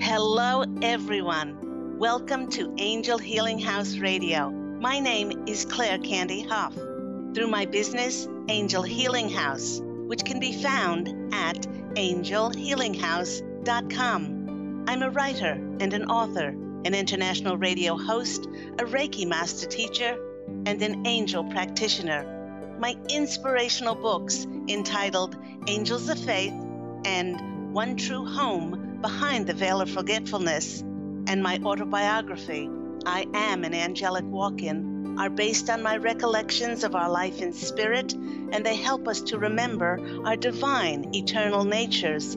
Hello, everyone. Welcome to Angel Healing House Radio. My name is Claire Candy Hough. Through my business, Angel Healing House, which can be found at angelhealinghouse.com. I'm a writer and an author, an international radio host, a Reiki master teacher, and an angel practitioner. My inspirational books entitled Angels of Faith and One True Home Behind the Veil of Forgetfulness, and my autobiography, I Am an Angelic Walk In, are based on my recollections of our life in spirit, and they help us to remember our divine, eternal natures.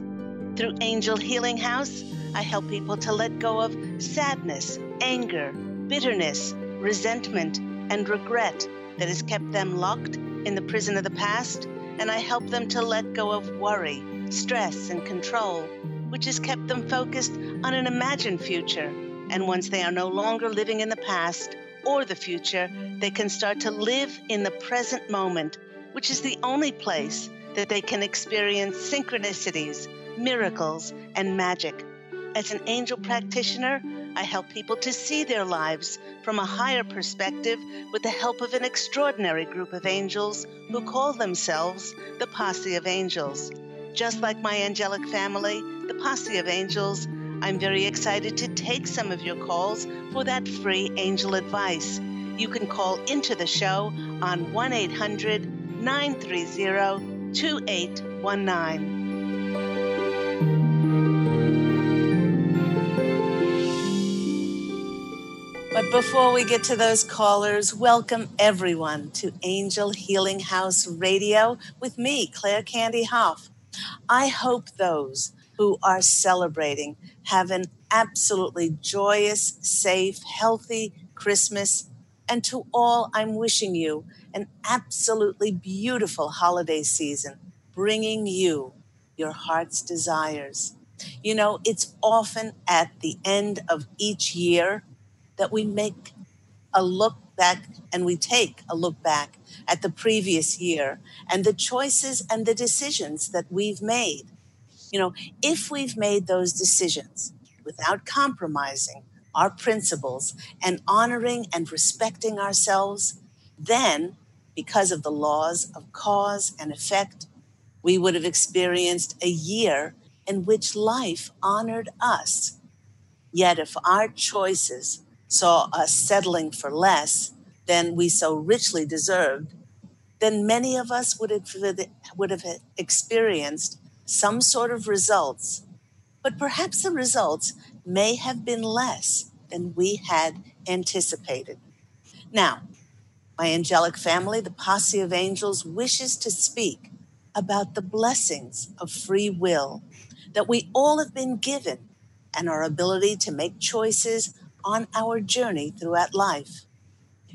Through Angel Healing House, I help people to let go of sadness, anger, bitterness, resentment, and regret that has kept them locked in the prison of the past, and I help them to let go of worry, stress, and control which has kept them focused on an imagined future. And once they are no longer living in the past or the future, they can start to live in the present moment, which is the only place that they can experience synchronicities, miracles, and magic. As an angel practitioner, I help people to see their lives from a higher perspective with the help of an extraordinary group of angels who call themselves the Posse of Angels. Just like my angelic family, the Posse of Angels, I'm very excited to take some of your calls for that free angel advice. You can call into the show on 1 800 930 2819. But before we get to those callers, welcome everyone to Angel Healing House Radio with me, Claire Candy Hough. I hope those who are celebrating have an absolutely joyous, safe, healthy Christmas. And to all, I'm wishing you an absolutely beautiful holiday season, bringing you your heart's desires. You know, it's often at the end of each year that we make a look back and we take a look back at the previous year and the choices and the decisions that we've made. You know, if we've made those decisions without compromising our principles and honoring and respecting ourselves, then because of the laws of cause and effect, we would have experienced a year in which life honored us. Yet, if our choices saw us settling for less than we so richly deserved, then many of us would have, would have experienced some sort of results. But perhaps the results may have been less than we had anticipated. Now, my angelic family, the posse of angels, wishes to speak about the blessings of free will that we all have been given and our ability to make choices on our journey throughout life.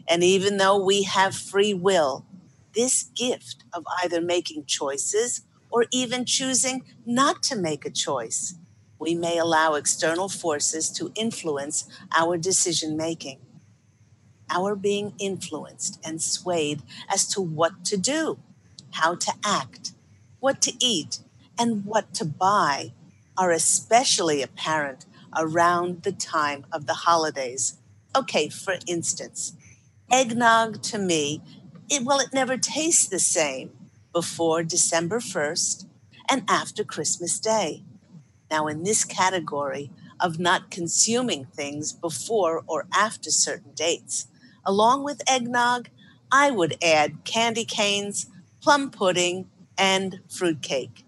And even though we have free will, this gift of either making choices or even choosing not to make a choice, we may allow external forces to influence our decision making. Our being influenced and swayed as to what to do, how to act, what to eat, and what to buy are especially apparent around the time of the holidays. Okay, for instance, eggnog to me, it, well, it never tastes the same before December 1st and after Christmas Day. Now, in this category of not consuming things before or after certain dates, along with eggnog, I would add candy canes, plum pudding, and fruitcake.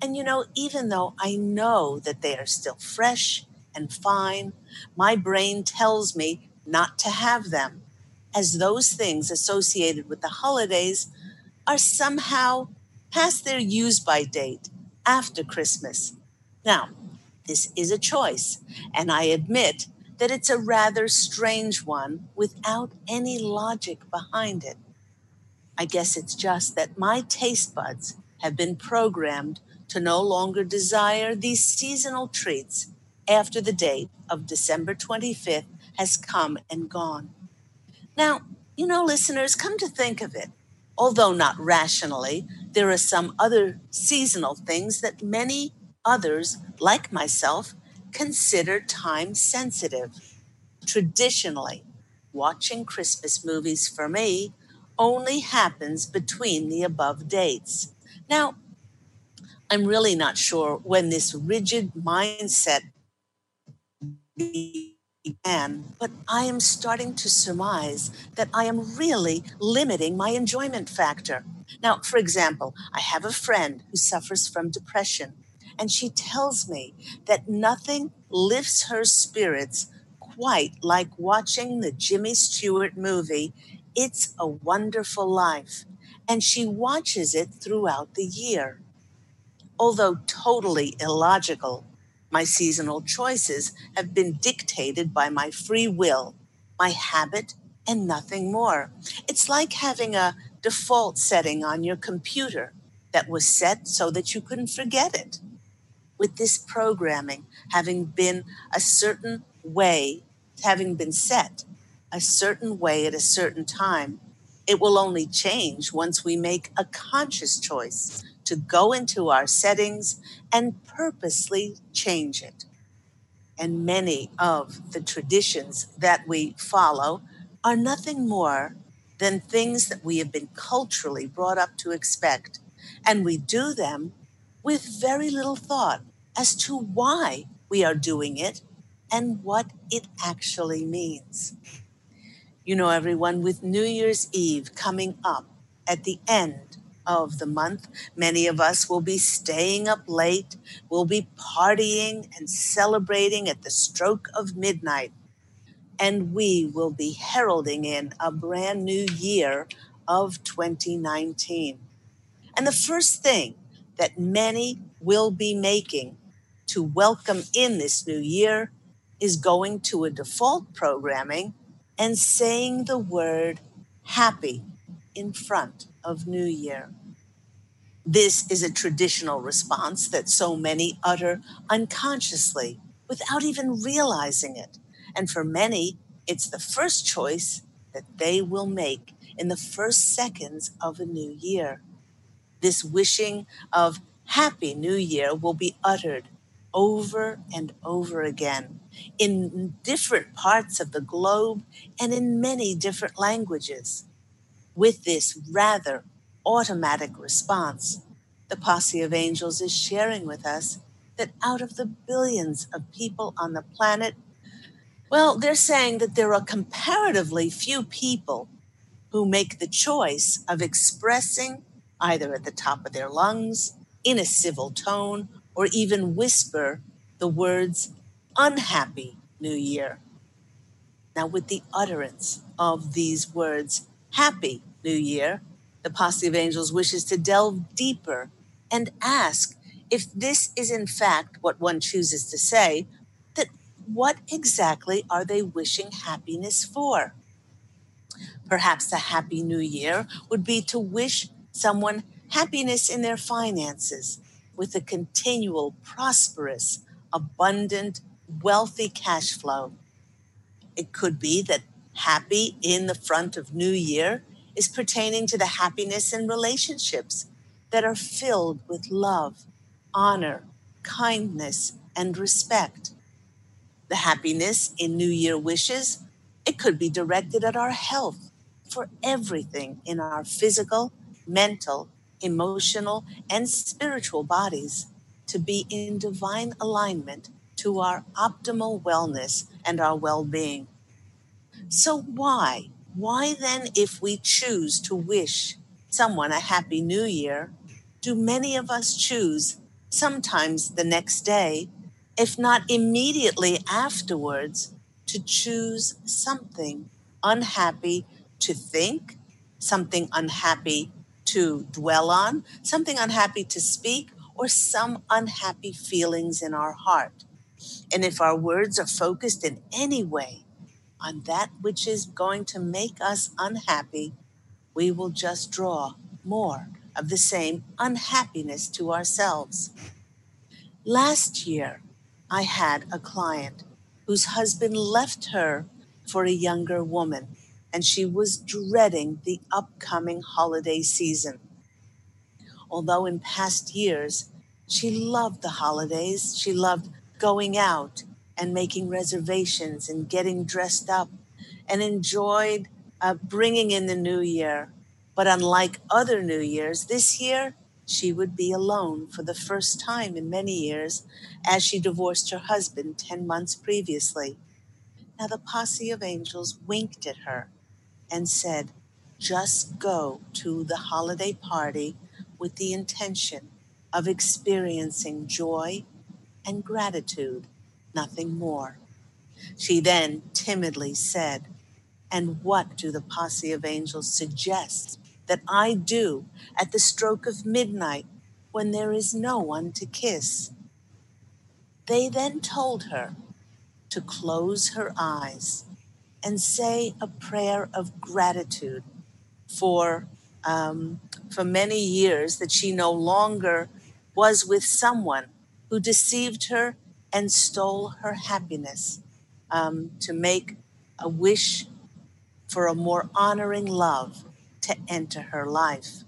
And you know, even though I know that they are still fresh and fine, my brain tells me not to have them, as those things associated with the holidays are somehow past their use by date after Christmas. Now, this is a choice, and I admit that it's a rather strange one without any logic behind it. I guess it's just that my taste buds have been programmed to no longer desire these seasonal treats after the date of December 25th has come and gone. Now, you know, listeners, come to think of it, although not rationally, there are some other seasonal things that many others, like myself, consider time sensitive. Traditionally, watching Christmas movies for me only happens between the above dates. Now, I'm really not sure when this rigid mindset began, but I am starting to surmise that I am really limiting my enjoyment factor. Now, for example, I have a friend who suffers from depression, and she tells me that nothing lifts her spirits quite like watching the Jimmy Stewart movie, It's a Wonderful Life, and she watches it throughout the year. Although totally illogical, my seasonal choices have been dictated by my free will, my habit, and nothing more. It's like having a default setting on your computer that was set so that you couldn't forget it. With this programming having been a certain way, having been set a certain way at a certain time, it will only change once we make a conscious choice to go into our settings and purposely change it. And many of the traditions that we follow are nothing more than things that we have been culturally brought up to expect. And we do them with very little thought as to why we are doing it and what it actually means. You know, everyone, with New Year's Eve coming up at the end of the month. Many of us will be staying up late, will be partying and celebrating at the stroke of midnight. And we will be heralding in a brand new year of 2019. And the first thing that many will be making to welcome in this new year is going to a default programming and saying the word happy in front of New Year. This is a traditional response that so many utter unconsciously without even realizing it. And for many, it's the first choice that they will make in the first seconds of a new year. This wishing of Happy New Year will be uttered over and over again in different parts of the globe and in many different languages. With this rather automatic response, the posse of angels is sharing with us that out of the billions of people on the planet, well, they're saying that there are comparatively few people who make the choice of expressing either at the top of their lungs, in a civil tone, or even whisper the words, Unhappy New Year. Now, with the utterance of these words, Happy New Year, the posse of angels wishes to delve deeper and ask if this is in fact what one chooses to say, that what exactly are they wishing happiness for? Perhaps a happy new year would be to wish someone happiness in their finances with a continual, prosperous, abundant, wealthy cash flow. It could be that happy in the front of New Year is pertaining to the happiness in relationships that are filled with love, honor, kindness, and respect. The happiness in New Year wishes, it could be directed at our health for everything in our physical, mental, emotional, and spiritual bodies to be in divine alignment to our optimal wellness and our well being. So, why why then, if we choose to wish someone a happy new year, do many of us choose, sometimes the next day, if not immediately afterwards, to choose something unhappy to think, something unhappy to dwell on, something unhappy to speak, or some unhappy feelings in our heart? And if our words are focused in any way on that which is going to make us unhappy, we will just draw more of the same unhappiness to ourselves. Last year, I had a client whose husband left her for a younger woman, and she was dreading the upcoming holiday season. Although in past years, she loved the holidays, she loved going out and making reservations and getting dressed up and enjoyed uh, bringing in the new year. But unlike other New Years, this year she would be alone for the first time in many years as she divorced her husband 10 months previously. Now the posse of angels winked at her and said, Just go to the holiday party with the intention of experiencing joy and gratitude, nothing more. She then timidly said, And what do the posse of angels suggest that I do at the stroke of midnight when there is no one to kiss? They then told her to close her eyes and say a prayer of gratitude for um, for many years that she no longer was with someone who deceived her and stole her happiness um, to make a wish for a more honoring love to enter her life.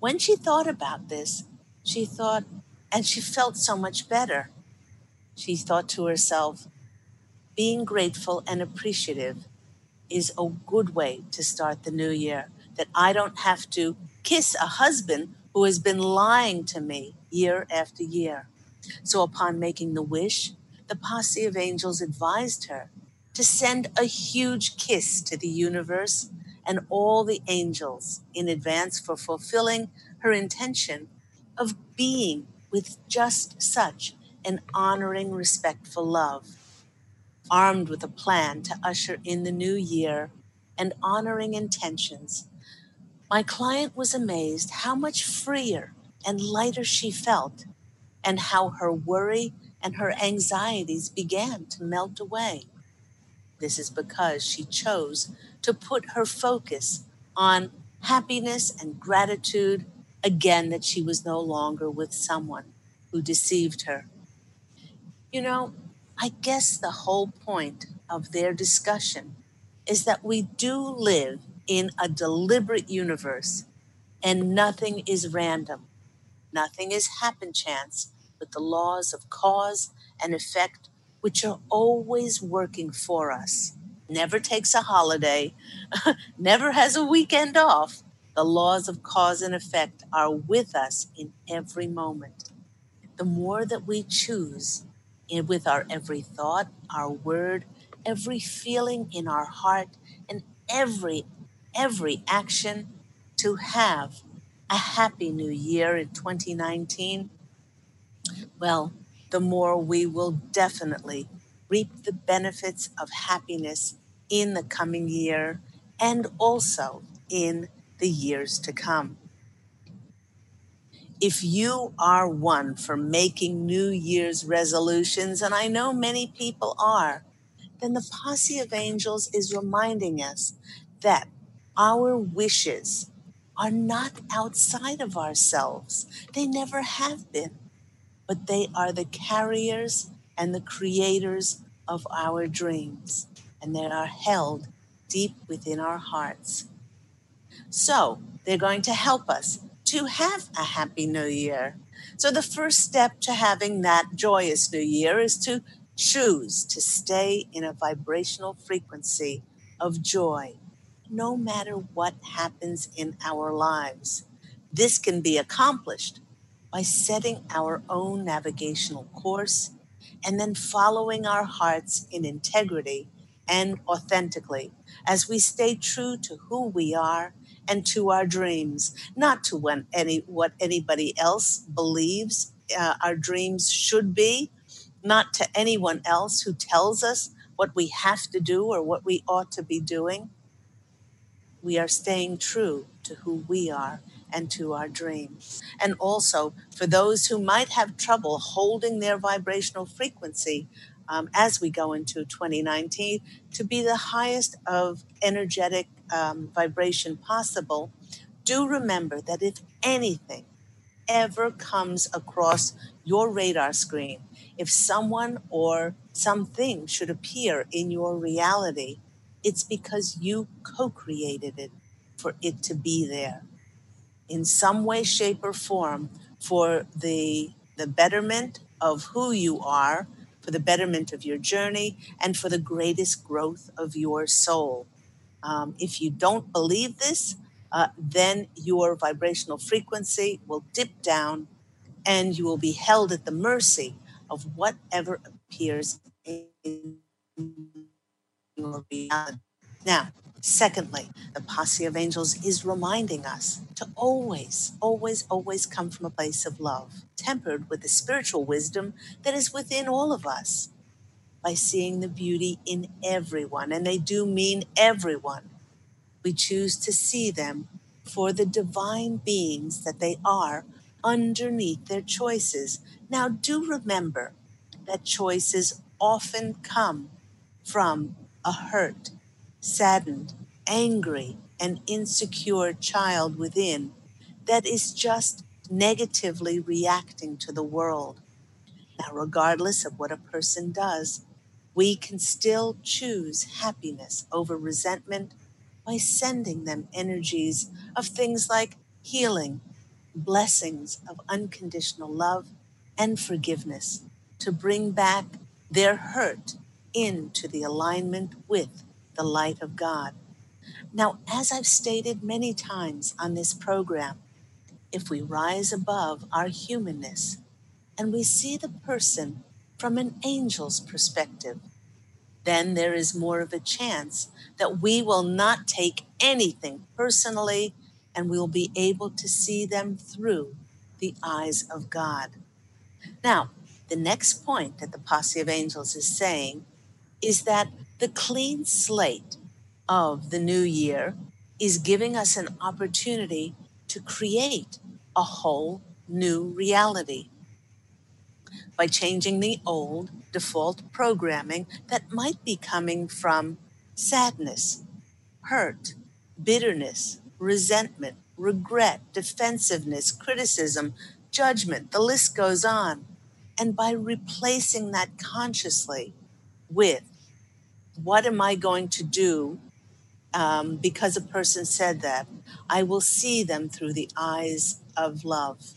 When she thought about this, she thought, and she felt so much better. She thought to herself, being grateful and appreciative is a good way to start the new year. That I don't have to kiss a husband who has been lying to me year after year. So, upon making the wish, the posse of angels advised her to send a huge kiss to the universe and all the angels in advance for fulfilling her intention of being with just such an honoring, respectful love. Armed with a plan to usher in the new year and honoring intentions, my client was amazed how much freer and lighter she felt, and how her worry and her anxieties began to melt away. This is because she chose to put her focus on happiness and gratitude again that she was no longer with someone who deceived her. You know, I guess the whole point of their discussion is that we do live in a deliberate universe and nothing is random. Nothing is happen chance, but the laws of cause and effect, which are always working for us. Never takes a holiday, never has a weekend off. The laws of cause and effect are with us in every moment. The more that we choose with our every thought, our word, every feeling in our heart, and every every action to have a happy new year in 2019, well, the more we will definitely reap the benefits of happiness in the coming year and also in the years to come. If you are one for making New Year's resolutions, and I know many people are, then the posse of angels is reminding us that our wishes are not outside of ourselves. They never have been, but they are the carriers and the creators of our dreams, and they are held deep within our hearts. So, they're going to help us to have a happy new year. So, the first step to having that joyous new year is to choose to stay in a vibrational frequency of joy no matter what happens in our lives. This can be accomplished by setting our own navigational course and then following our hearts in integrity and authentically as we stay true to who we are and to our dreams, not to when any, what anybody else believes uh, our dreams should be, not to anyone else who tells us what we have to do or what we ought to be doing we are staying true to who we are and to our dreams. And also, for those who might have trouble holding their vibrational frequency um, as we go into 2019, to be the highest of energetic um, vibration possible, do remember that if anything ever comes across your radar screen, if someone or something should appear in your reality, it's because you co created it for it to be there in some way, shape, or form for the, the betterment of who you are, for the betterment of your journey, and for the greatest growth of your soul. Um, if you don't believe this, uh, then your vibrational frequency will dip down and you will be held at the mercy of whatever appears in your reality. Now, secondly, the posse of angels is reminding us to always, always, always come from a place of love, tempered with the spiritual wisdom that is within all of us by seeing the beauty in everyone. And they do mean everyone. We choose to see them for the divine beings that they are underneath their choices. Now, do remember that choices often come from a hurt, saddened, angry, and insecure child within that is just negatively reacting to the world. Now, regardless of what a person does, we can still choose happiness over resentment by sending them energies of things like healing, blessings of unconditional love, and forgiveness to bring back their hurt into the alignment with the light of God. Now, as I've stated many times on this program, if we rise above our humanness and we see the person from an angel's perspective, then there is more of a chance that we will not take anything personally and we will be able to see them through the eyes of God. Now, the next point that the posse of angels is saying is that the clean slate of the new year is giving us an opportunity to create a whole new reality by changing the old default programming that might be coming from sadness, hurt, bitterness, resentment, regret, defensiveness, criticism, judgment. The list goes on. And by replacing that consciously with what am I going to do um, because a person said that, I will see them through the eyes of love.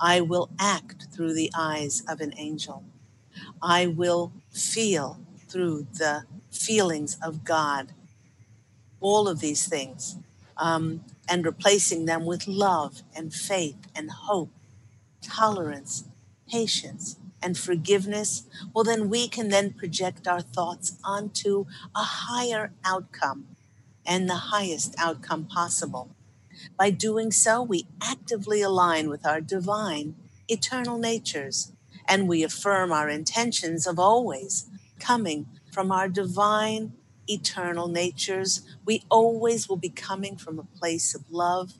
I will act through the eyes of an angel. I will feel through the feelings of God. All of these things. Um, and replacing them with love and faith and hope, tolerance, patience, and forgiveness, well, then we can then project our thoughts onto a higher outcome and the highest outcome possible. By doing so, we actively align with our divine, eternal natures, and we affirm our intentions of always coming from our divine, eternal natures. We always will be coming from a place of love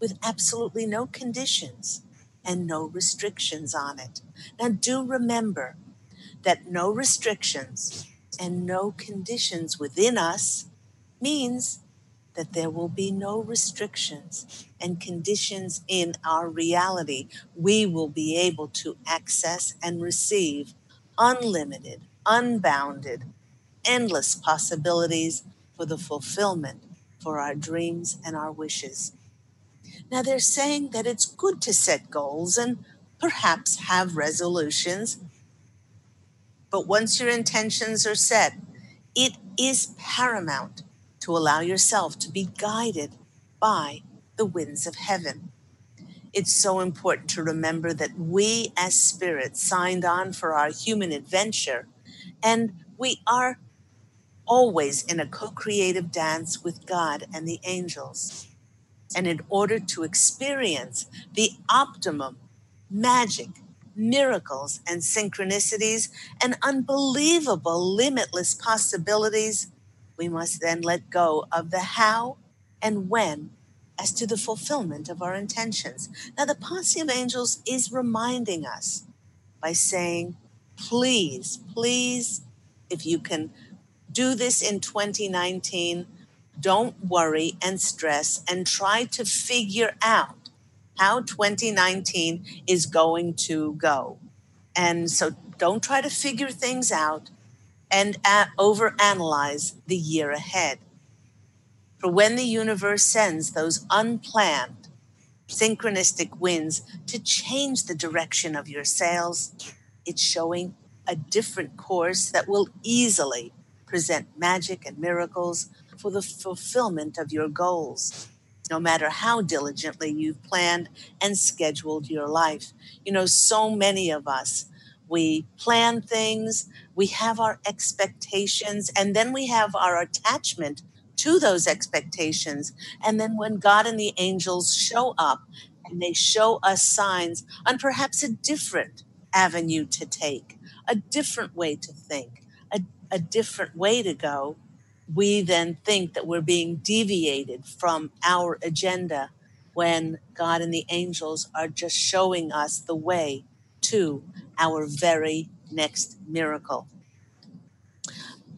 with absolutely no conditions and no restrictions on it. Now, do remember that no restrictions and no conditions within us means that there will be no restrictions and conditions in our reality. We will be able to access and receive unlimited, unbounded, endless possibilities for the fulfillment for our dreams and our wishes. Now, they're saying that it's good to set goals and perhaps have resolutions. But once your intentions are set, it is paramount to allow yourself to be guided by the winds of heaven. It's so important to remember that we as spirits signed on for our human adventure, and we are always in a co creative dance with God and the angels. And in order to experience the optimum magic, miracles, and synchronicities, and unbelievable limitless possibilities, we must then let go of the how and when as to the fulfillment of our intentions. Now, the posse of angels is reminding us by saying, please, please, if you can do this in 2019, Don't worry and stress and try to figure out how 2019 is going to go. And so don't try to figure things out and overanalyze the year ahead. For when the universe sends those unplanned, synchronistic winds to change the direction of your sails, it's showing a different course that will easily present magic and miracles for the fulfillment of your goals, no matter how diligently you've planned and scheduled your life. You know, so many of us, we plan things, we have our expectations, and then we have our attachment to those expectations. And then when God and the angels show up and they show us signs on perhaps a different avenue to take, a different way to think, a, a different way to go, we then think that we're being deviated from our agenda when God and the angels are just showing us the way to our very next miracle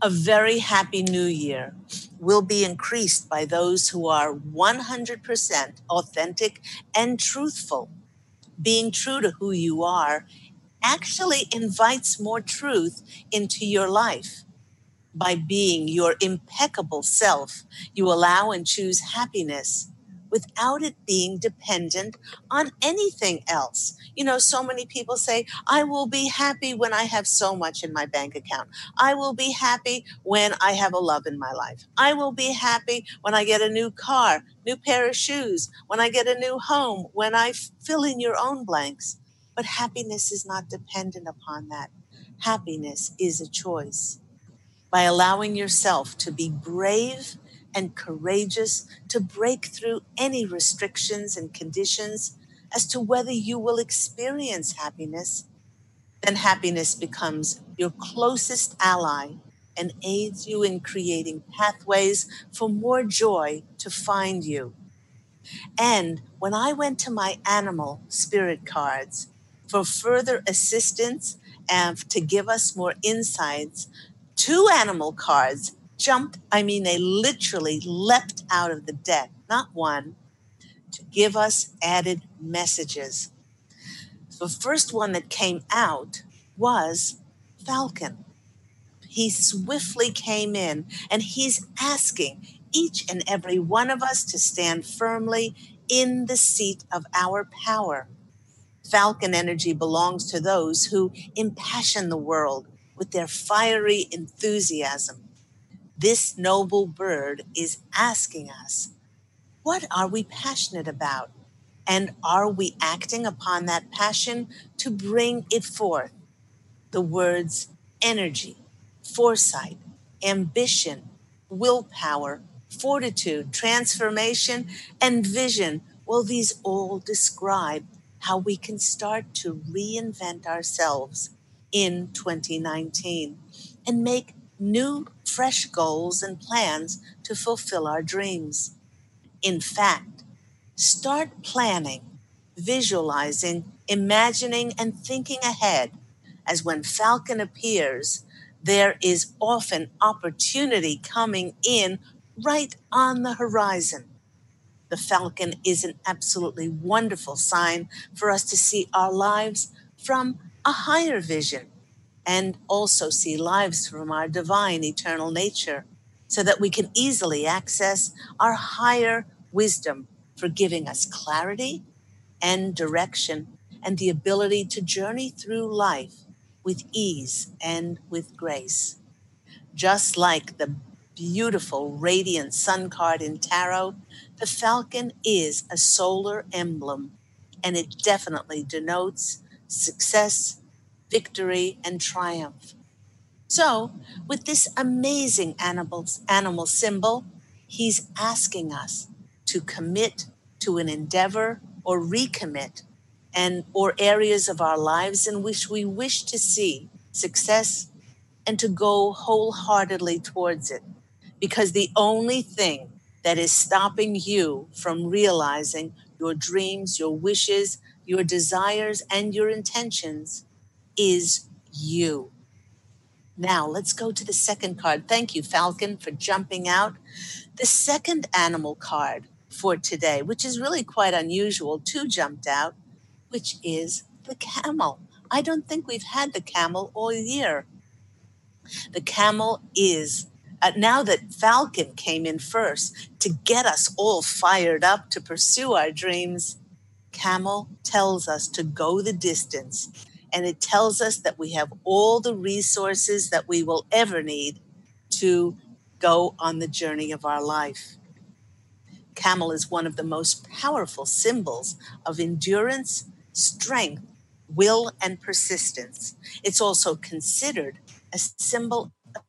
a very happy new year will be increased by those who are 100% authentic and truthful. Being true to who you are actually invites more truth into your life. By being your impeccable self, you allow and choose happiness without it being dependent on anything else. You know, so many people say, I will be happy when I have so much in my bank account. I will be happy when I have a love in my life. I will be happy when I get a new car, new pair of shoes, when I get a new home, when I fill in your own blanks. But happiness is not dependent upon that. Happiness is a choice. By allowing yourself to be brave and courageous to break through any restrictions and conditions as to whether you will experience happiness, then happiness becomes your closest ally and aids you in creating pathways for more joy to find you. And when I went to my animal spirit cards for further assistance and to give us more insights, two animal cards jumped, I mean, they literally leapt out of the deck, not one, to give us added messages. The first one that came out was Falcon. He swiftly came in and he's asking each and every one of us to stand firmly in the seat of our power. Falcon energy belongs to those who impassion the world with their fiery enthusiasm this noble bird is asking us, what are we passionate about? And are we acting upon that passion to bring it forth? The words energy, foresight, ambition, willpower, fortitude, transformation, and vision. Well, these all describe how we can start to reinvent ourselves in 2019 and make new, fresh goals and plans to fulfill our dreams. In fact, start planning, visualizing, imagining, and thinking ahead, as when Falcon appears, there is often opportunity coming in right on the horizon. The falcon is an absolutely wonderful sign for us to see our lives from a higher vision and also see lives from our divine eternal nature so that we can easily access our higher wisdom for giving us clarity and direction and the ability to journey through life with ease and with grace. Just like the beautiful radiant sun card in tarot, the falcon is a solar emblem and it definitely denotes success victory, and triumph. So, with this amazing animal, animal symbol, he's asking us to commit to an endeavor or recommit and or areas of our lives in which we wish to see success and to go wholeheartedly towards it because the only thing that is stopping you from realizing your dreams your wishes your desires and your intentions is you. Now, let's go to the second card. Thank you, Falcon, for jumping out. The second animal card for today, which is really quite unusual, two jumped out, which is the camel. I don't think we've had the camel all year. The camel is, uh, now that Falcon came in first to get us all fired up to pursue our dreams, Camel tells us to go the distance and it tells us that we have all the resources that we will ever need to go on the journey of our life. Camel is one of the most powerful symbols of endurance, strength, will, and persistence. It's also considered a symbol of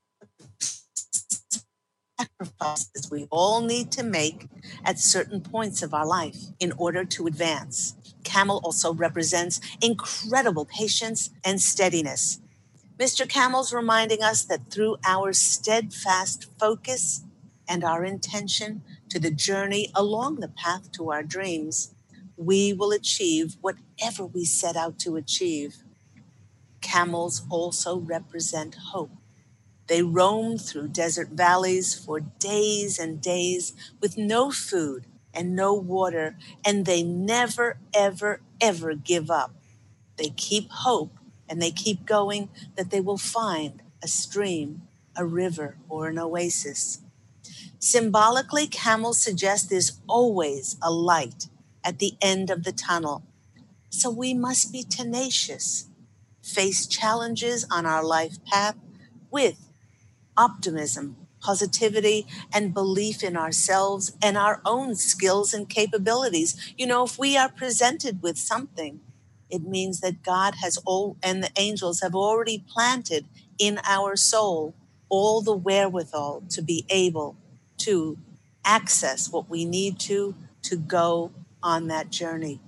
sacrifices we all need to make at certain points of our life in order to advance camel also represents incredible patience and steadiness. Mr. Camel's reminding us that through our steadfast focus and our intention to the journey along the path to our dreams, we will achieve whatever we set out to achieve. Camels also represent hope. They roam through desert valleys for days and days with no food and no water, and they never, ever, ever give up. They keep hope and they keep going that they will find a stream, a river, or an oasis. Symbolically, camels suggest there's always a light at the end of the tunnel. So we must be tenacious, face challenges on our life path with optimism positivity and belief in ourselves and our own skills and capabilities. You know, if we are presented with something, it means that God has all and the angels have already planted in our soul all the wherewithal to be able to access what we need to to go on that journey.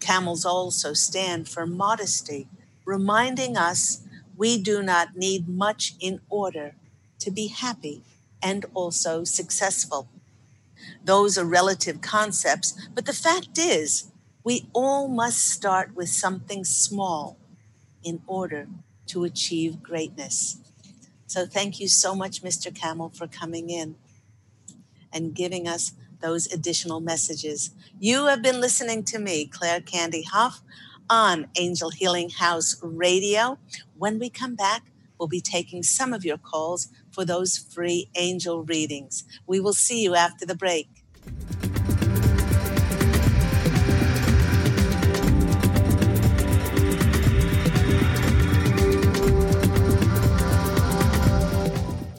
Camels also stand for modesty, reminding us we do not need much in order to be happy and also successful. Those are relative concepts, but the fact is, we all must start with something small in order to achieve greatness. So, thank you so much, Mr. Camel, for coming in and giving us those additional messages. You have been listening to me, Claire Candy Hough, on Angel Healing House Radio. When we come back, we'll be taking some of your calls for those free angel readings. We will see you after the break.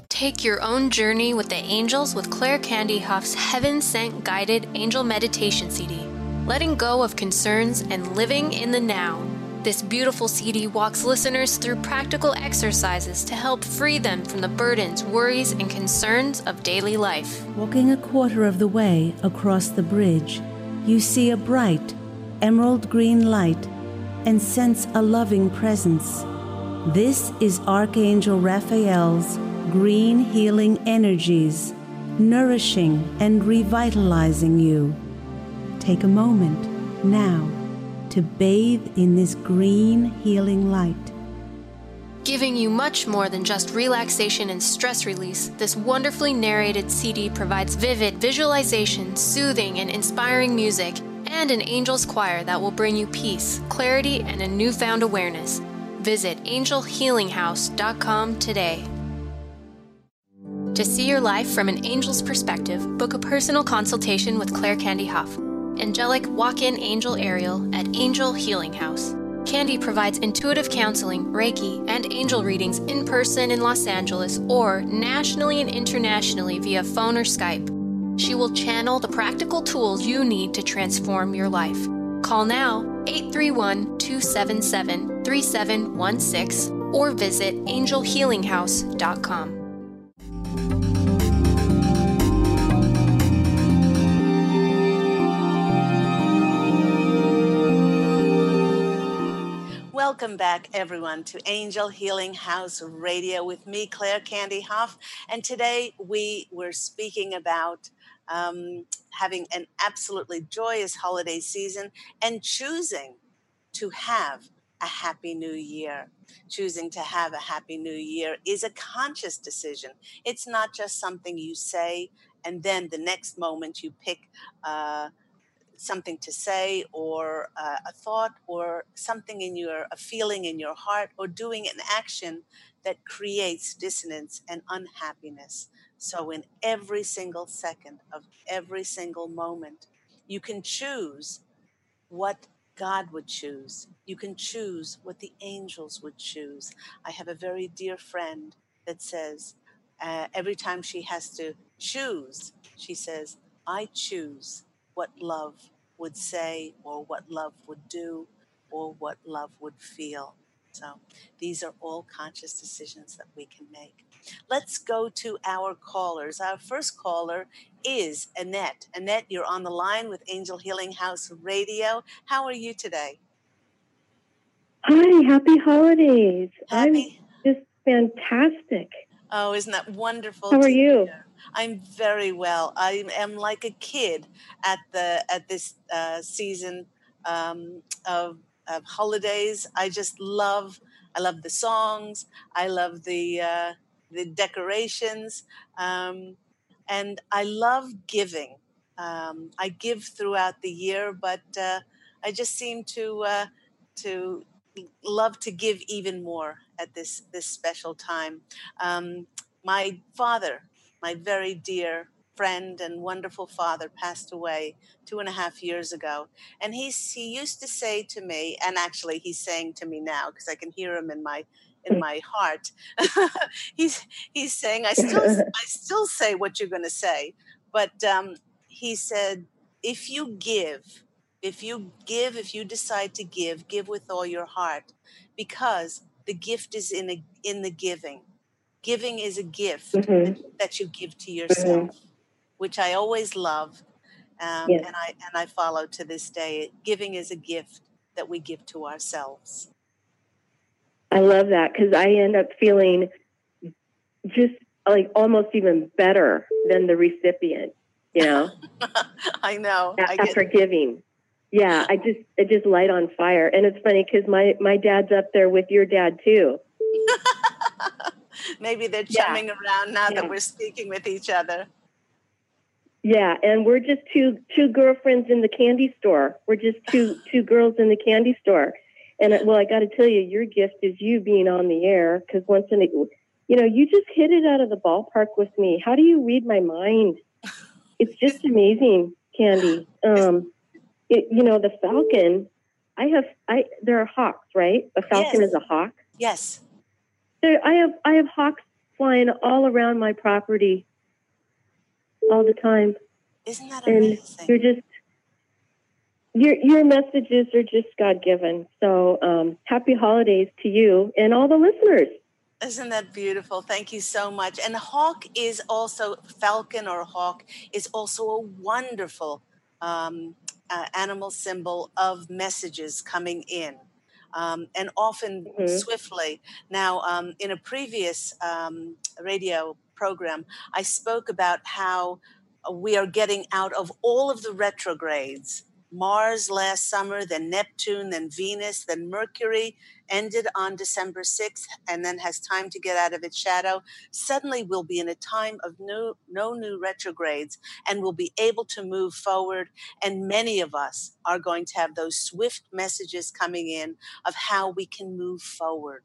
Take your own journey with the angels with Claire Candy Hough's Heaven Sent Guided Angel Meditation CD. Letting go of concerns and living in the now. This beautiful CD walks listeners through practical exercises to help free them from the burdens, worries, and concerns of daily life. Walking a quarter of the way across the bridge, you see a bright, emerald green light and sense a loving presence. This is Archangel Raphael's green healing energies, nourishing and revitalizing you. Take a moment now to bathe in this green healing light. Giving you much more than just relaxation and stress release, this wonderfully narrated CD provides vivid visualization, soothing and inspiring music, and an angel's choir that will bring you peace, clarity, and a newfound awareness. Visit angelhealinghouse.com today. To see your life from an angel's perspective, book a personal consultation with Claire Candy Hough angelic walk in angel Ariel at Angel Healing House. Candy provides intuitive counseling, Reiki, and angel readings in person in Los Angeles or nationally and internationally via phone or Skype. She will channel the practical tools you need to transform your life. Call now 831 277 3716 or visit angelhealinghouse.com. Welcome back, everyone, to Angel Healing House Radio with me, Claire Candy Hough. And today we were speaking about um, having an absolutely joyous holiday season and choosing to have a happy new year. Choosing to have a happy new year is a conscious decision. It's not just something you say and then the next moment you pick uh, something to say or uh, a thought or something in your a feeling in your heart or doing an action that creates dissonance and unhappiness so in every single second of every single moment you can choose what God would choose. You can choose what the angels would choose. I have a very dear friend that says uh, every time she has to choose, she says, I choose what love would say or what love would do or what love would feel. So these are all conscious decisions that we can make. Let's go to our callers. Our first caller is Annette. Annette, you're on the line with Angel Healing House Radio. How are you today? Hi, happy holidays. Happy. I'm just fantastic. Oh, isn't that wonderful? How are you? Hear? I'm very well. I am like a kid at the at this uh, season um, of, of holidays. I just love. I love the songs. I love the uh, the decorations, um, and I love giving. Um, I give throughout the year, but uh, I just seem to uh, to love to give even more at this this special time. Um, my father, my very dear friend and wonderful father, passed away two and a half years ago, and he he used to say to me, and actually he's saying to me now because I can hear him in my in my heart. he's he's saying, I still I still say what you're going to say, but um, he said, if you give, if you give, if you decide to give, give with all your heart, because the gift is in a, in the giving. Giving is a gift mm-hmm. that you give to yourself, mm-hmm. which I always love, um, yes. and I and I follow to this day. Giving is a gift that we give to ourselves. I love that because I end up feeling just like almost even better than the recipient. You know, I know. After I get... giving, yeah, I just I just light on fire, and it's funny because my my dad's up there with your dad too. Maybe they're chumming yeah. around now yeah. that we're speaking with each other. Yeah, and we're just two two girlfriends in the candy store. We're just two two girls in the candy store and well, I got to tell you, your gift is you being on the air because once in a, you know, you just hit it out of the ballpark with me. How do you read my mind? It's just amazing, Candy. Um, it, you know, the falcon. I have. I there are hawks, right? A falcon yes. is a hawk. Yes. There, I have. I have hawks flying all around my property all the time. Isn't that amazing? And you're just your your messages are just God given. So um, happy holidays to you and all the listeners. Isn't that beautiful? Thank you so much. And hawk is also falcon or hawk is also a wonderful um, uh, animal symbol of messages coming in. Um, and often mm-hmm. swiftly. Now, um, in a previous um, radio program, I spoke about how we are getting out of all of the retrogrades Mars last summer, then Neptune, then Venus, then Mercury ended on December 6th and then has time to get out of its shadow. Suddenly we'll be in a time of no, no new retrogrades and we'll be able to move forward. And many of us are going to have those swift messages coming in of how we can move forward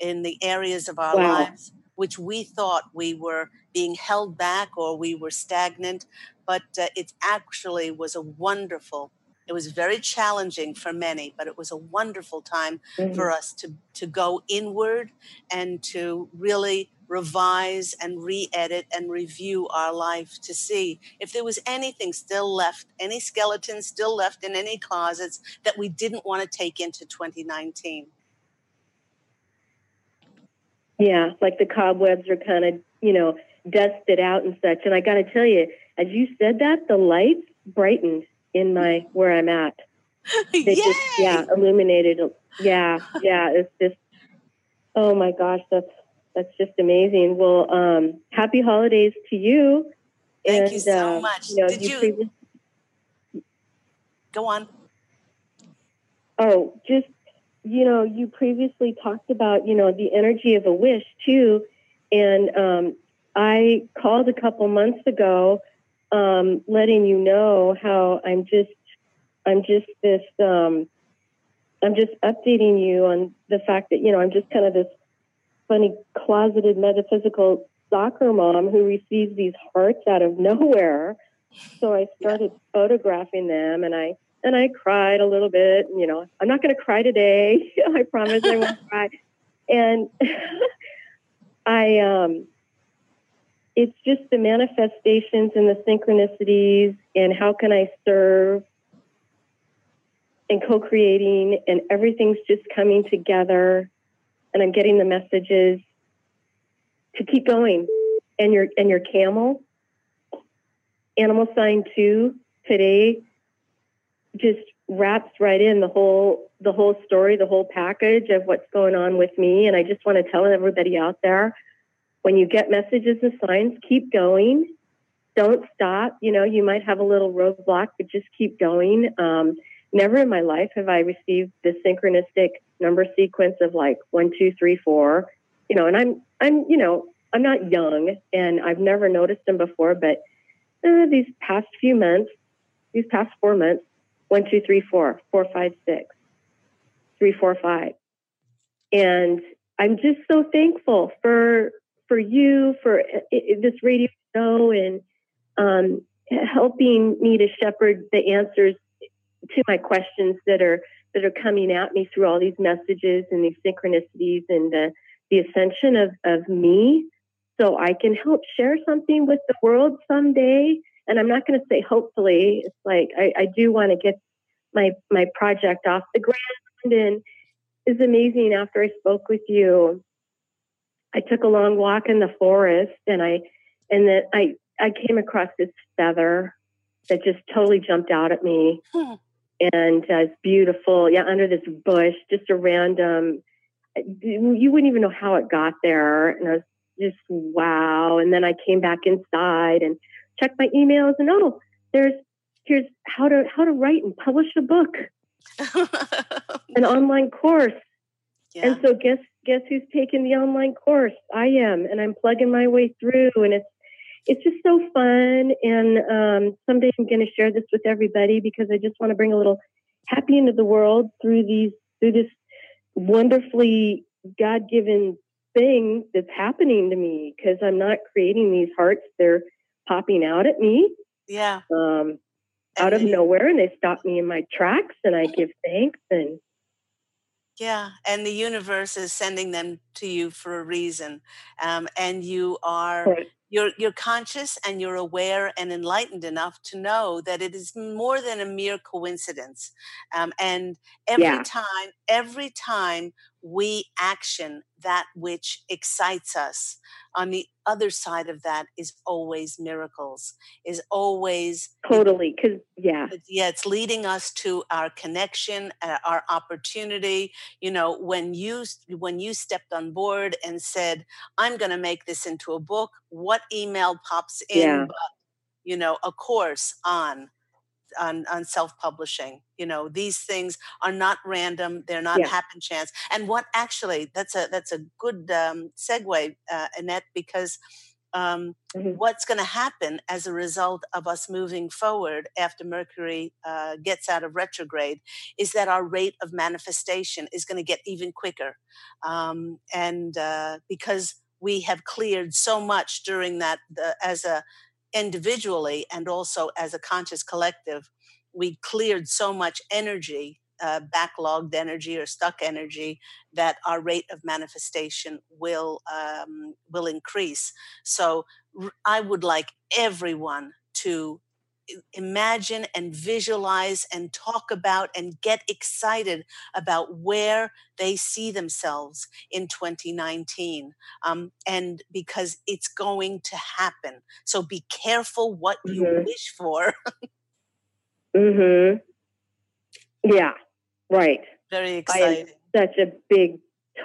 in the areas of our wow. lives which we thought we were being held back or we were stagnant but uh, it actually was a wonderful it was very challenging for many, but it was a wonderful time mm-hmm. for us to, to go inward and to really revise and re edit and review our life to see if there was anything still left, any skeletons still left in any closets that we didn't want to take into 2019. Yeah, like the cobwebs are kind of, you know, dusted out and such. And I got to tell you, as you said that, the lights brightened in my where I'm at. They just yeah illuminated. Yeah, yeah. It's just oh my gosh, that's that's just amazing. Well, um, happy holidays to you. Thank and, you so uh, much. You know, Did you, you go on? Oh, just you know, you previously talked about, you know, the energy of a wish too. And um, I called a couple months ago, um, letting you know how I'm just, I'm just this, um, I'm just updating you on the fact that, you know, I'm just kind of this funny closeted metaphysical soccer mom who receives these hearts out of nowhere. So I started photographing them and I and I cried a little bit. You know, I'm not going to cry today. I promise I won't cry. And I, um, it's just the manifestations and the synchronicities and how can I serve and co-creating and everything's just coming together and I'm getting the messages to keep going. And your and your camel, animal sign two today just wraps right in the whole the whole story, the whole package of what's going on with me. And I just want to tell everybody out there, when you get messages and signs, keep going. Don't stop. You know, you might have a little roadblock, but just keep going. Um, never in my life have I received the synchronistic number sequence of like one, two, three, four. You know, and I'm I'm you know I'm not young, and I've never noticed them before, but uh, these past few months, these past four months, one, two, three, four, four, five, six, three, four, five. And I'm just so thankful for for you for this radio show and um, helping me to shepherd the answers to my questions that are that are coming at me through all these messages and these synchronicities and the the ascension of of me so I can help share something with the world someday and I'm not going to say hopefully. It's like I, I do want to get my my project off the ground, and it's amazing. After I spoke with you, I took a long walk in the forest, and I and then I I came across this feather that just totally jumped out at me. Hmm. And uh, it's beautiful. Yeah, under this bush, just a random. You wouldn't even know how it got there, and I was just wow. And then I came back inside and checked my emails and oh, there's here's how to how to write and publish a book, an online course. Yeah. And so guess guess who's taking the online course? I am, and I'm plugging my way through, and it's it's just so fun. And um, someday I'm going to share this with everybody because I just want to bring a little happy into the world through these through this wonderfully God given thing that's happening to me because I'm not creating these hearts; they're popping out at me. Yeah. Um, out of nowhere, and they stop me in my tracks, and I give thanks and. Yeah, and the universe is sending them to you for a reason, um, and you are right you're you're conscious and you're aware and enlightened enough to know that it is more than a mere coincidence um, and every yeah. time every time we action that which excites us. On the other side of that is always miracles is always totally because yeah. Yeah it's leading us to our connection our opportunity. You know when you when you stepped on board and said i'm going to make this into a book what email pops in yeah. but you know a course on on, on self-publishing you know these things are not random they're not yeah. happen chance and what actually that's a that's a good um, segue uh, annette because um, mm-hmm. what's going to happen as a result of us moving forward after mercury uh, gets out of retrograde is that our rate of manifestation is going to get even quicker um, and uh, because we have cleared so much during that the, as a individually and also as a conscious collective, we cleared so much energy, uh, backlogged energy or stuck energy, that our rate of manifestation will um, will increase. So I would like everyone to imagine and visualize and talk about and get excited about where they see themselves in 2019 um, and because it's going to happen. So be careful what mm-hmm. you wish for. Mm-hmm. Yeah right. Very exciting. such a big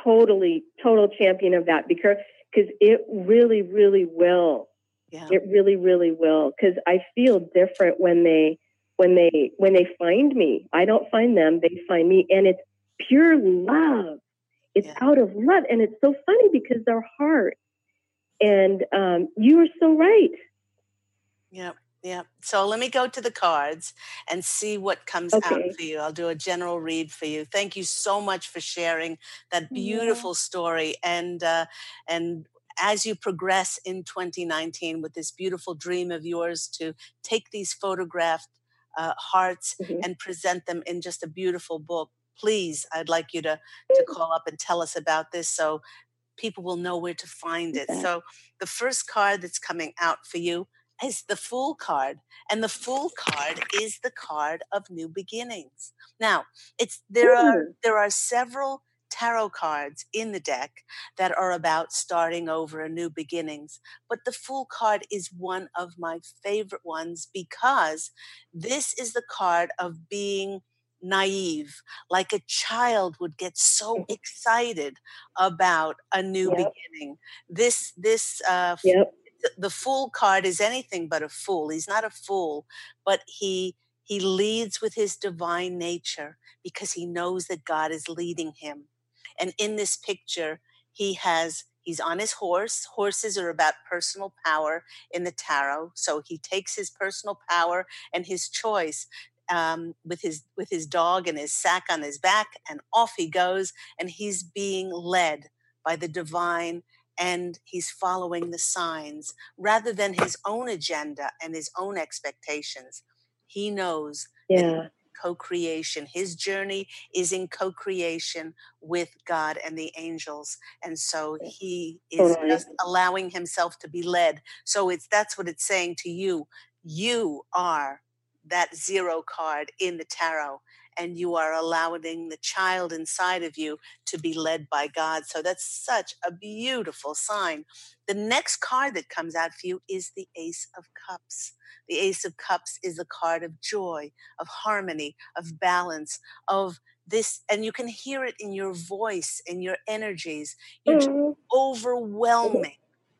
totally total champion of that because because it really really will yeah. It really, really will. Because I feel different when they when they when they find me. I don't find them; they find me, and it's pure love. It's Yeah. out of love. And it's so funny because they're heart. And um, you are so right. Yep. Yep. So let me go to the cards and see what comes out for you. I'll do a general read for you. Thank you so much for sharing that beautiful story and uh, and as you progress in 2019 with this beautiful dream of yours to take these photographed uh, hearts Mhm. and present them in just a beautiful book, please, I'd like you to to call up and tell us about this so people will know where to find it. Okay. So the first card that's coming out for you is the Fool card, and the Fool card is the card of new beginnings. Now, it's there are there are several tarot cards in the deck that are about starting over and new beginnings, but the Fool card is one of my favorite ones because this is the card of being naive like a child would get so Mhm. excited about a new Yep. beginning this this uh, Yep. the fool card is anything but a fool he's not a fool but he he leads with his divine nature because he knows that god is leading him and in this picture he has he's on his horse horses are about personal power in the tarot so he takes his personal power and his choice um, with his with his dog and his sack on his back and off he goes and he's being led by the divine and he's following the signs rather than his own agenda and his own expectations. He knows Yeah. Co creation. His journey is in co creation with God and the angels. And so he is just allowing himself to be led. So it's that's what it's saying to you. You are that zero card in the tarot. And you are allowing the child inside of you to be led by God. So that's such a beautiful sign. The next card that comes out for you is the Ace of Cups. The Ace of Cups is a card of joy, of harmony, of balance, of this, and you can hear it in your voice, in your energies. You're just Oh, overwhelming,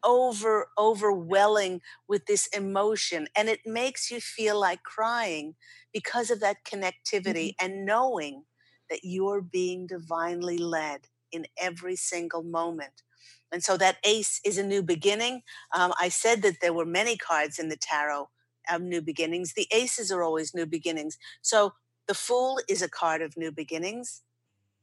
over overwhelming with this emotion, and it makes you feel like crying because of that connectivity and knowing that you're being divinely led in every single moment. And so that ace is a new beginning. Um, I said that there were many cards in the tarot of new beginnings. The aces are always new beginnings. So the fool is a card of new beginnings.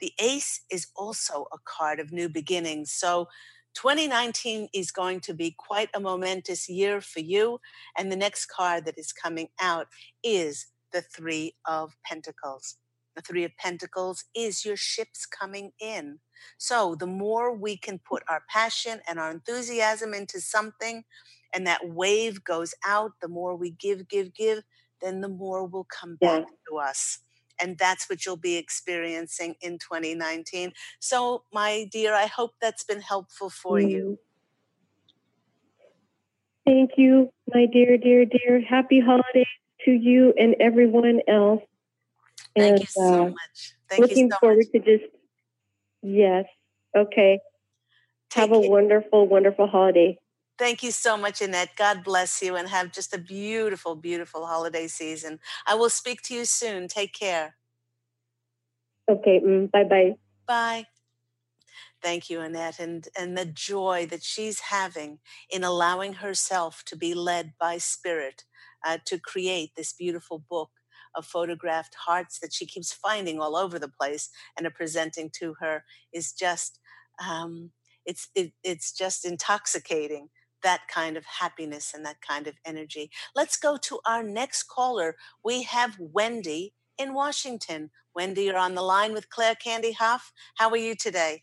The ace is also a card of new beginnings. So 2019 is going to be quite a momentous year for you. And the next card that is coming out is the Three of Pentacles. The Three of Pentacles is your ships coming in. So the more we can put our passion and our enthusiasm into something, and that wave goes out, the more we give, give, give, then the more will come Yeah. back to us. And that's what you'll be experiencing in 2019. So, my dear, I hope that's been helpful for you. Mm. Thank you, my dear, dear, dear. Happy holidays to you and everyone else. Thank and you so uh, much. Thank looking you so forward much. to just, yes. Okay. Take Have a care. wonderful, wonderful holiday. Thank you so much, Annette. God bless you and have just a beautiful, beautiful holiday season. I will speak to you soon. Take care. Okay. Mm, bye bye. Bye. Thank you, Annette, and, and the joy that she's having in allowing herself to be led by spirit uh, to create this beautiful book of photographed hearts that she keeps finding all over the place and are presenting to her is just um, it's it, it's just intoxicating that kind of happiness and that kind of energy. Let's go to our next caller. We have Wendy in Washington. Wendy, you're on the line with Claire Candy Hough. How are you today?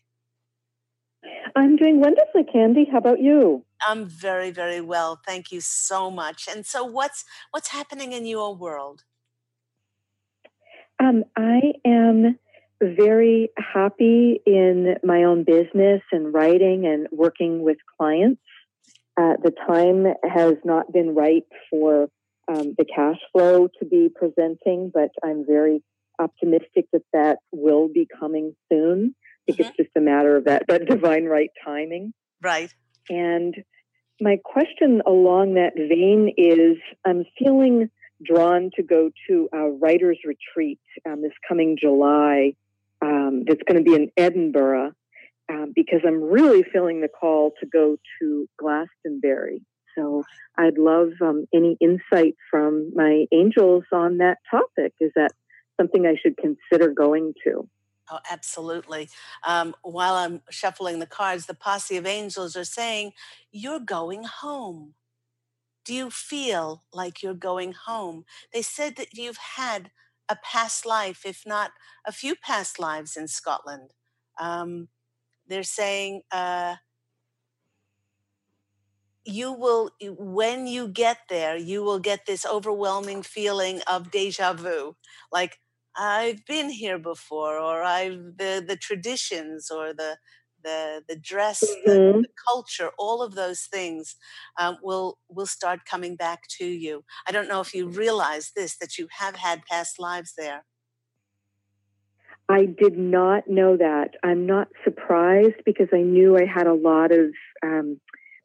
I'm doing wonderfully, Candy. How about you? I'm very, very well. Thank you so much. And so what's what's happening in your world? Um, I am very happy in my own business and writing and working with clients. Uh, the time has not been right for um, the cash flow to be presenting, but I'm very optimistic that that will be coming soon. I think it's just a matter of that, that divine right timing. Right. And my question along that vein is I'm feeling drawn to go to a writer's retreat um, this coming July um, that's going to be in Edinburgh um, because I'm really feeling the call to go to Glastonbury. So I'd love um, any insight from my angels on that topic. Is that something I should consider going to? Oh, absolutely. Um, while I'm shuffling the cards, the posse of angels are saying, You're going home. Do you feel like you're going home? They said that you've had a past life, if not a few past lives in Scotland. Um, they're saying, uh, you will when you get there you will get this overwhelming feeling of deja vu. Like i've been here before or i've the the traditions or the the the dress mm-hmm. the, the, culture all of those things um, will will start coming back to you. I don't know if you realize this that you have had past lives there i did not know that i'm not surprised because i knew i had a lot of um,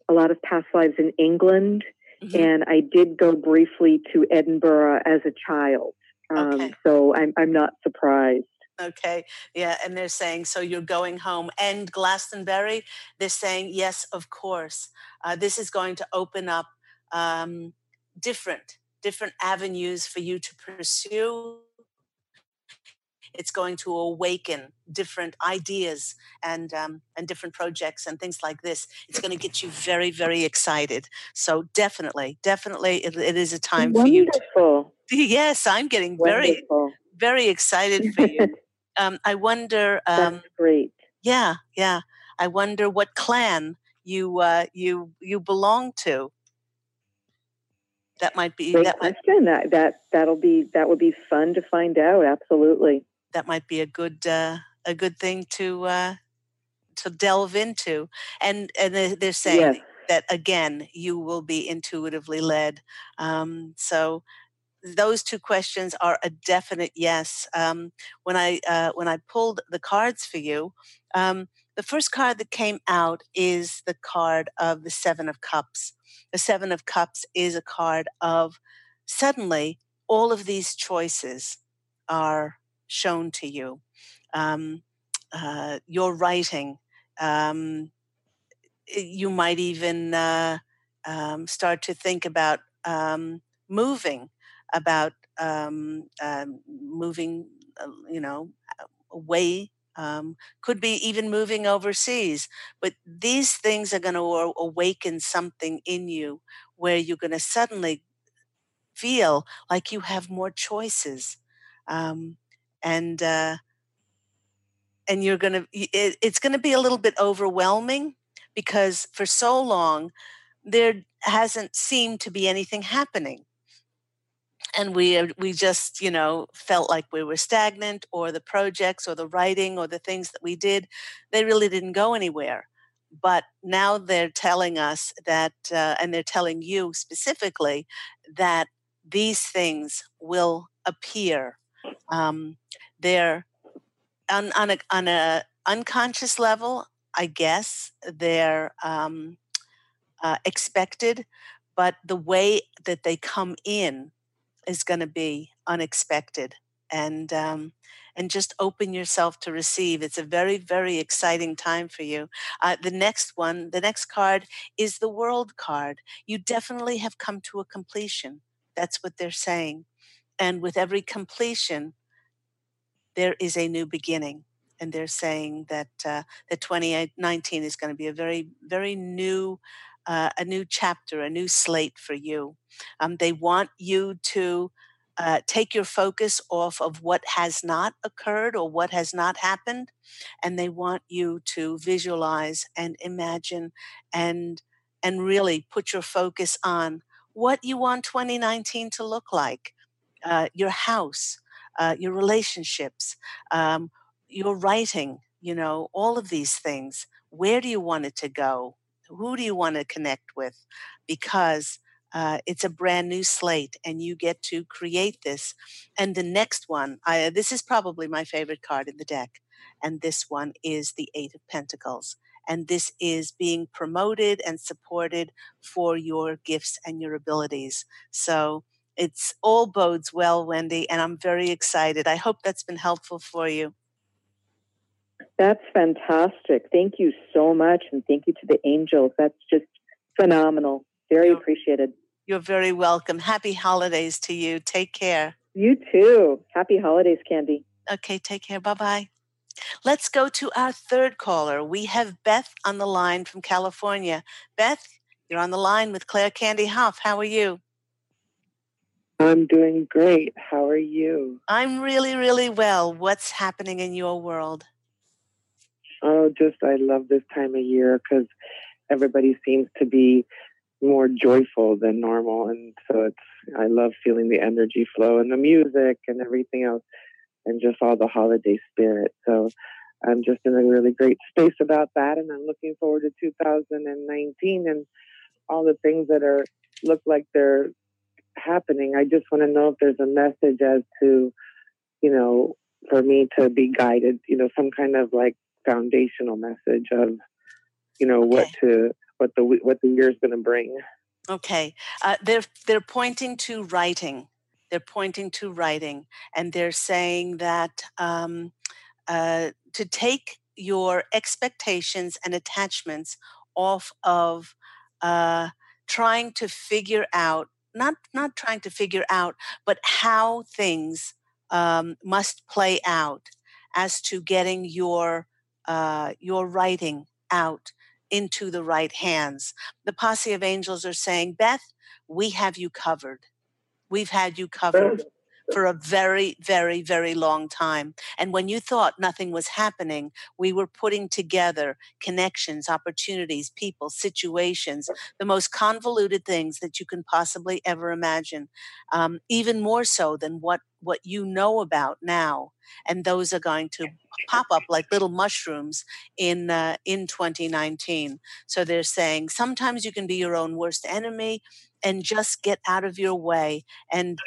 a lot of past lives in England, mm-hmm. and I did go briefly to Edinburgh as a child. Um, okay. So I'm, I'm not surprised. Okay. Yeah. And they're saying, so you're going home. And Glastonbury, they're saying, yes, of course. Uh, this is going to open up um, different different avenues for you to pursue it's going to awaken different ideas and um, and different projects and things like this. It's going to get you very very excited. So definitely, definitely, it, it is a time Wonderful. for you. To, yes, I'm getting very very excited for you. um, I wonder. Um, That's great. Yeah, yeah. I wonder what clan you uh, you you belong to. That might be Great that question. Might, that that that'll be that would be fun to find out. Absolutely that might be a good uh, a good thing to uh, to delve into. And and they're saying yes. that again, you will be intuitively led. Um, so those two questions are a definite yes. Um, when I uh, when I pulled the cards for you, um, the first card that came out is the card of the Seven of Cups. The Seven of Cups is a card of suddenly all of these choices are shown to you. Um, uh, your writing, um, you might even uh, um, start to think about um, moving, about um, um, moving, uh, you know, away. could be even moving overseas, but these things are going to awaken something in you where you're going to suddenly feel like you have more choices. Um, and uh, and you're gonna it, it's gonna be a little bit overwhelming because for so long there hasn't seemed to be anything happening. And we we just you know felt like we were stagnant or the projects or the writing or the things that we did they really didn't go anywhere. But now they're telling us that uh, and they're telling you specifically that these things will appear um, they're on, on, a, on a unconscious level, I guess they're um, uh, expected, but the way that they come in is going to be unexpected. And um, and just open yourself to receive. It's a very, very exciting time for you. Uh, the next one, the next card is the World card. You definitely have come to a completion. That's what they're saying. And with every completion, there is a new beginning. And they're saying that uh, that 2019 is going to be a very, very new, uh, a new chapter, a new slate for you. Um, they want you to uh, take your focus off of what has not occurred or what has not happened, and they want you to visualize and imagine and and really put your focus on what you want 2019 to look like. Uh, your house, uh, your relationships, um, your writing, you know, all of these things. Where do you want it to go? Who do you want to connect with? Because uh, it's a brand new slate and you get to create this. And the next one, I, this is probably my favorite card in the deck. And this one is the Eight of Pentacles. And this is being promoted and supported for your gifts and your abilities. So it's all bodes well, Wendy, and I'm very excited. I hope that's been helpful for you. That's fantastic. Thank you so much. And thank you to the angels. That's just phenomenal. Very you're, appreciated. You're very welcome. Happy holidays to you. Take care. You too. Happy holidays, Candy. Okay, take care. Bye bye. Let's go to our third caller. We have Beth on the line from California. Beth, you're on the line with Claire Candy Hough. How are you? I'm doing great. How are you? I'm really, really well. What's happening in your world? Oh, just I love this time of year because everybody seems to be more joyful than normal, and so it's I love feeling the energy flow and the music and everything else, and just all the holiday spirit. So I'm just in a really great space about that, and I'm looking forward to 2019 and all the things that are look like they're happening. I just want to know if there's a message as to, you know, for me to be guided, you know, some kind of like foundational message of, you know, okay. what to what the what the year is going to bring. Okay, uh, they're they're pointing to writing. They're pointing to writing, and they're saying that um, uh, to take your expectations and attachments off of uh, trying to figure out not not trying to figure out, but how things um, must play out as to getting your uh, your writing out into the right hands. The posse of angels are saying, Beth, we have you covered. We've had you covered for a very, very, very long time. And when you thought nothing was happening, we were putting together connections, opportunities, people, situations, the most convoluted things that you can possibly ever imagine, um, even more so than what, what you know about now. And those are going to pop up like little mushrooms in uh, in 2019. So they're saying sometimes you can be your own worst enemy and just get out of your way and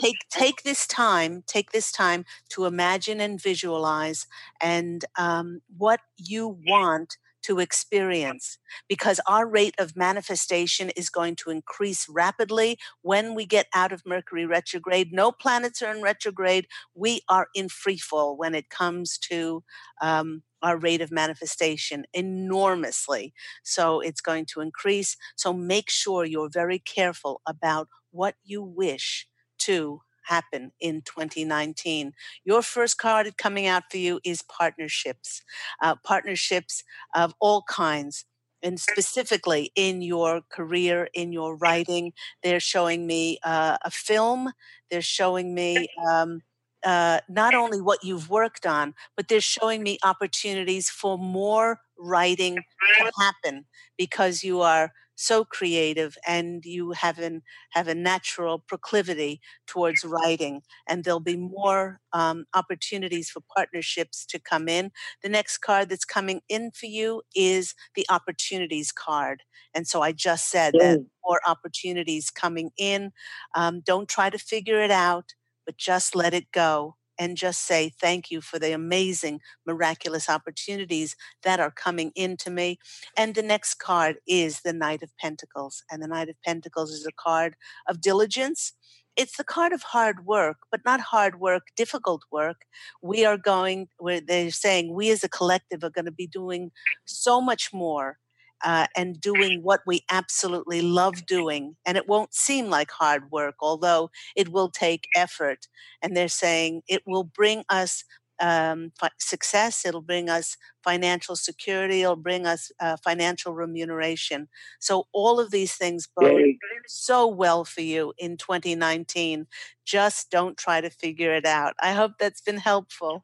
take take this time take this time to imagine and visualize and um, what you want to experience because our rate of manifestation is going to increase rapidly when we get out of Mercury retrograde. No planets are in retrograde. We are in free fall when it comes to um, our rate of manifestation enormously. So it's going to increase. So make sure you're very careful about what you wish to happen in 2019. Your first card coming out for you is partnerships, uh, partnerships of all kinds. And specifically in your career, in your writing, they're showing me uh, a film. They're showing me um, uh, not only what you've worked on, but they're showing me opportunities for more writing to happen because you are so creative and you have an have a natural proclivity towards writing and there'll be more um, opportunities for partnerships to come in. The next card that's coming in for you is the opportunities card and so i just said that more opportunities coming in. Um, don't try to figure it out but just let it go and just say thank you for the amazing, miraculous opportunities that are coming into me. And the next card is the Knight of Pentacles. And the Knight of Pentacles is a card of diligence. It's the card of hard work, but not hard work, difficult work. We are going, where they're saying we as a collective are going to be doing so much more uh, and doing what we absolutely love doing. And it won't seem like hard work, although it will take effort. And they're saying it will bring us um, fi- success, it'll bring us financial security, it'll bring us uh, financial remuneration. So, all of these things bode so well for you in 2019. Just don't try to figure it out. I hope that's been helpful.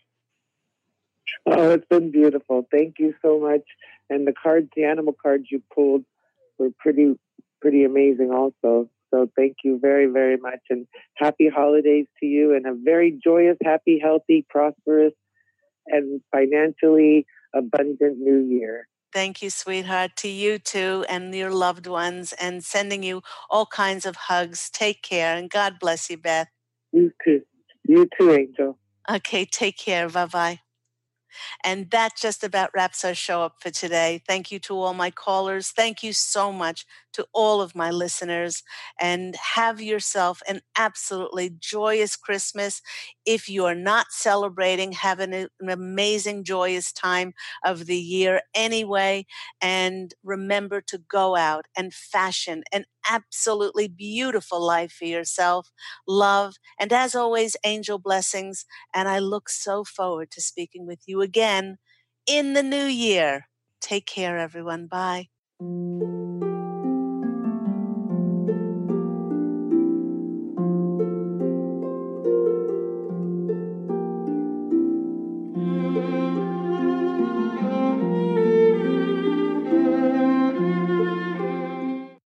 Oh, it's been beautiful. Thank you so much and the cards, the animal cards you pulled, were pretty pretty amazing also. So thank you very very much, and happy holidays to you, and a very joyous, happy, healthy, prosperous, and financially abundant New Year. Thank you, sweetheart, to you too, and your loved ones, and sending you all kinds of hugs. Take care, and God bless you, Beth. You too. You too, Angel. Okay, take care. Bye bye. And that just about wraps our show up for today. Thank you to all my callers. Thank you so much to all of my listeners. And have yourself an absolutely joyous Christmas. If you are not celebrating, have an, an amazing, joyous time of the year anyway. And remember to go out and fashion an absolutely beautiful life for yourself. Love. And as always, angel blessings. And I look so forward to speaking with you again in the new year. Take care, everyone. Bye.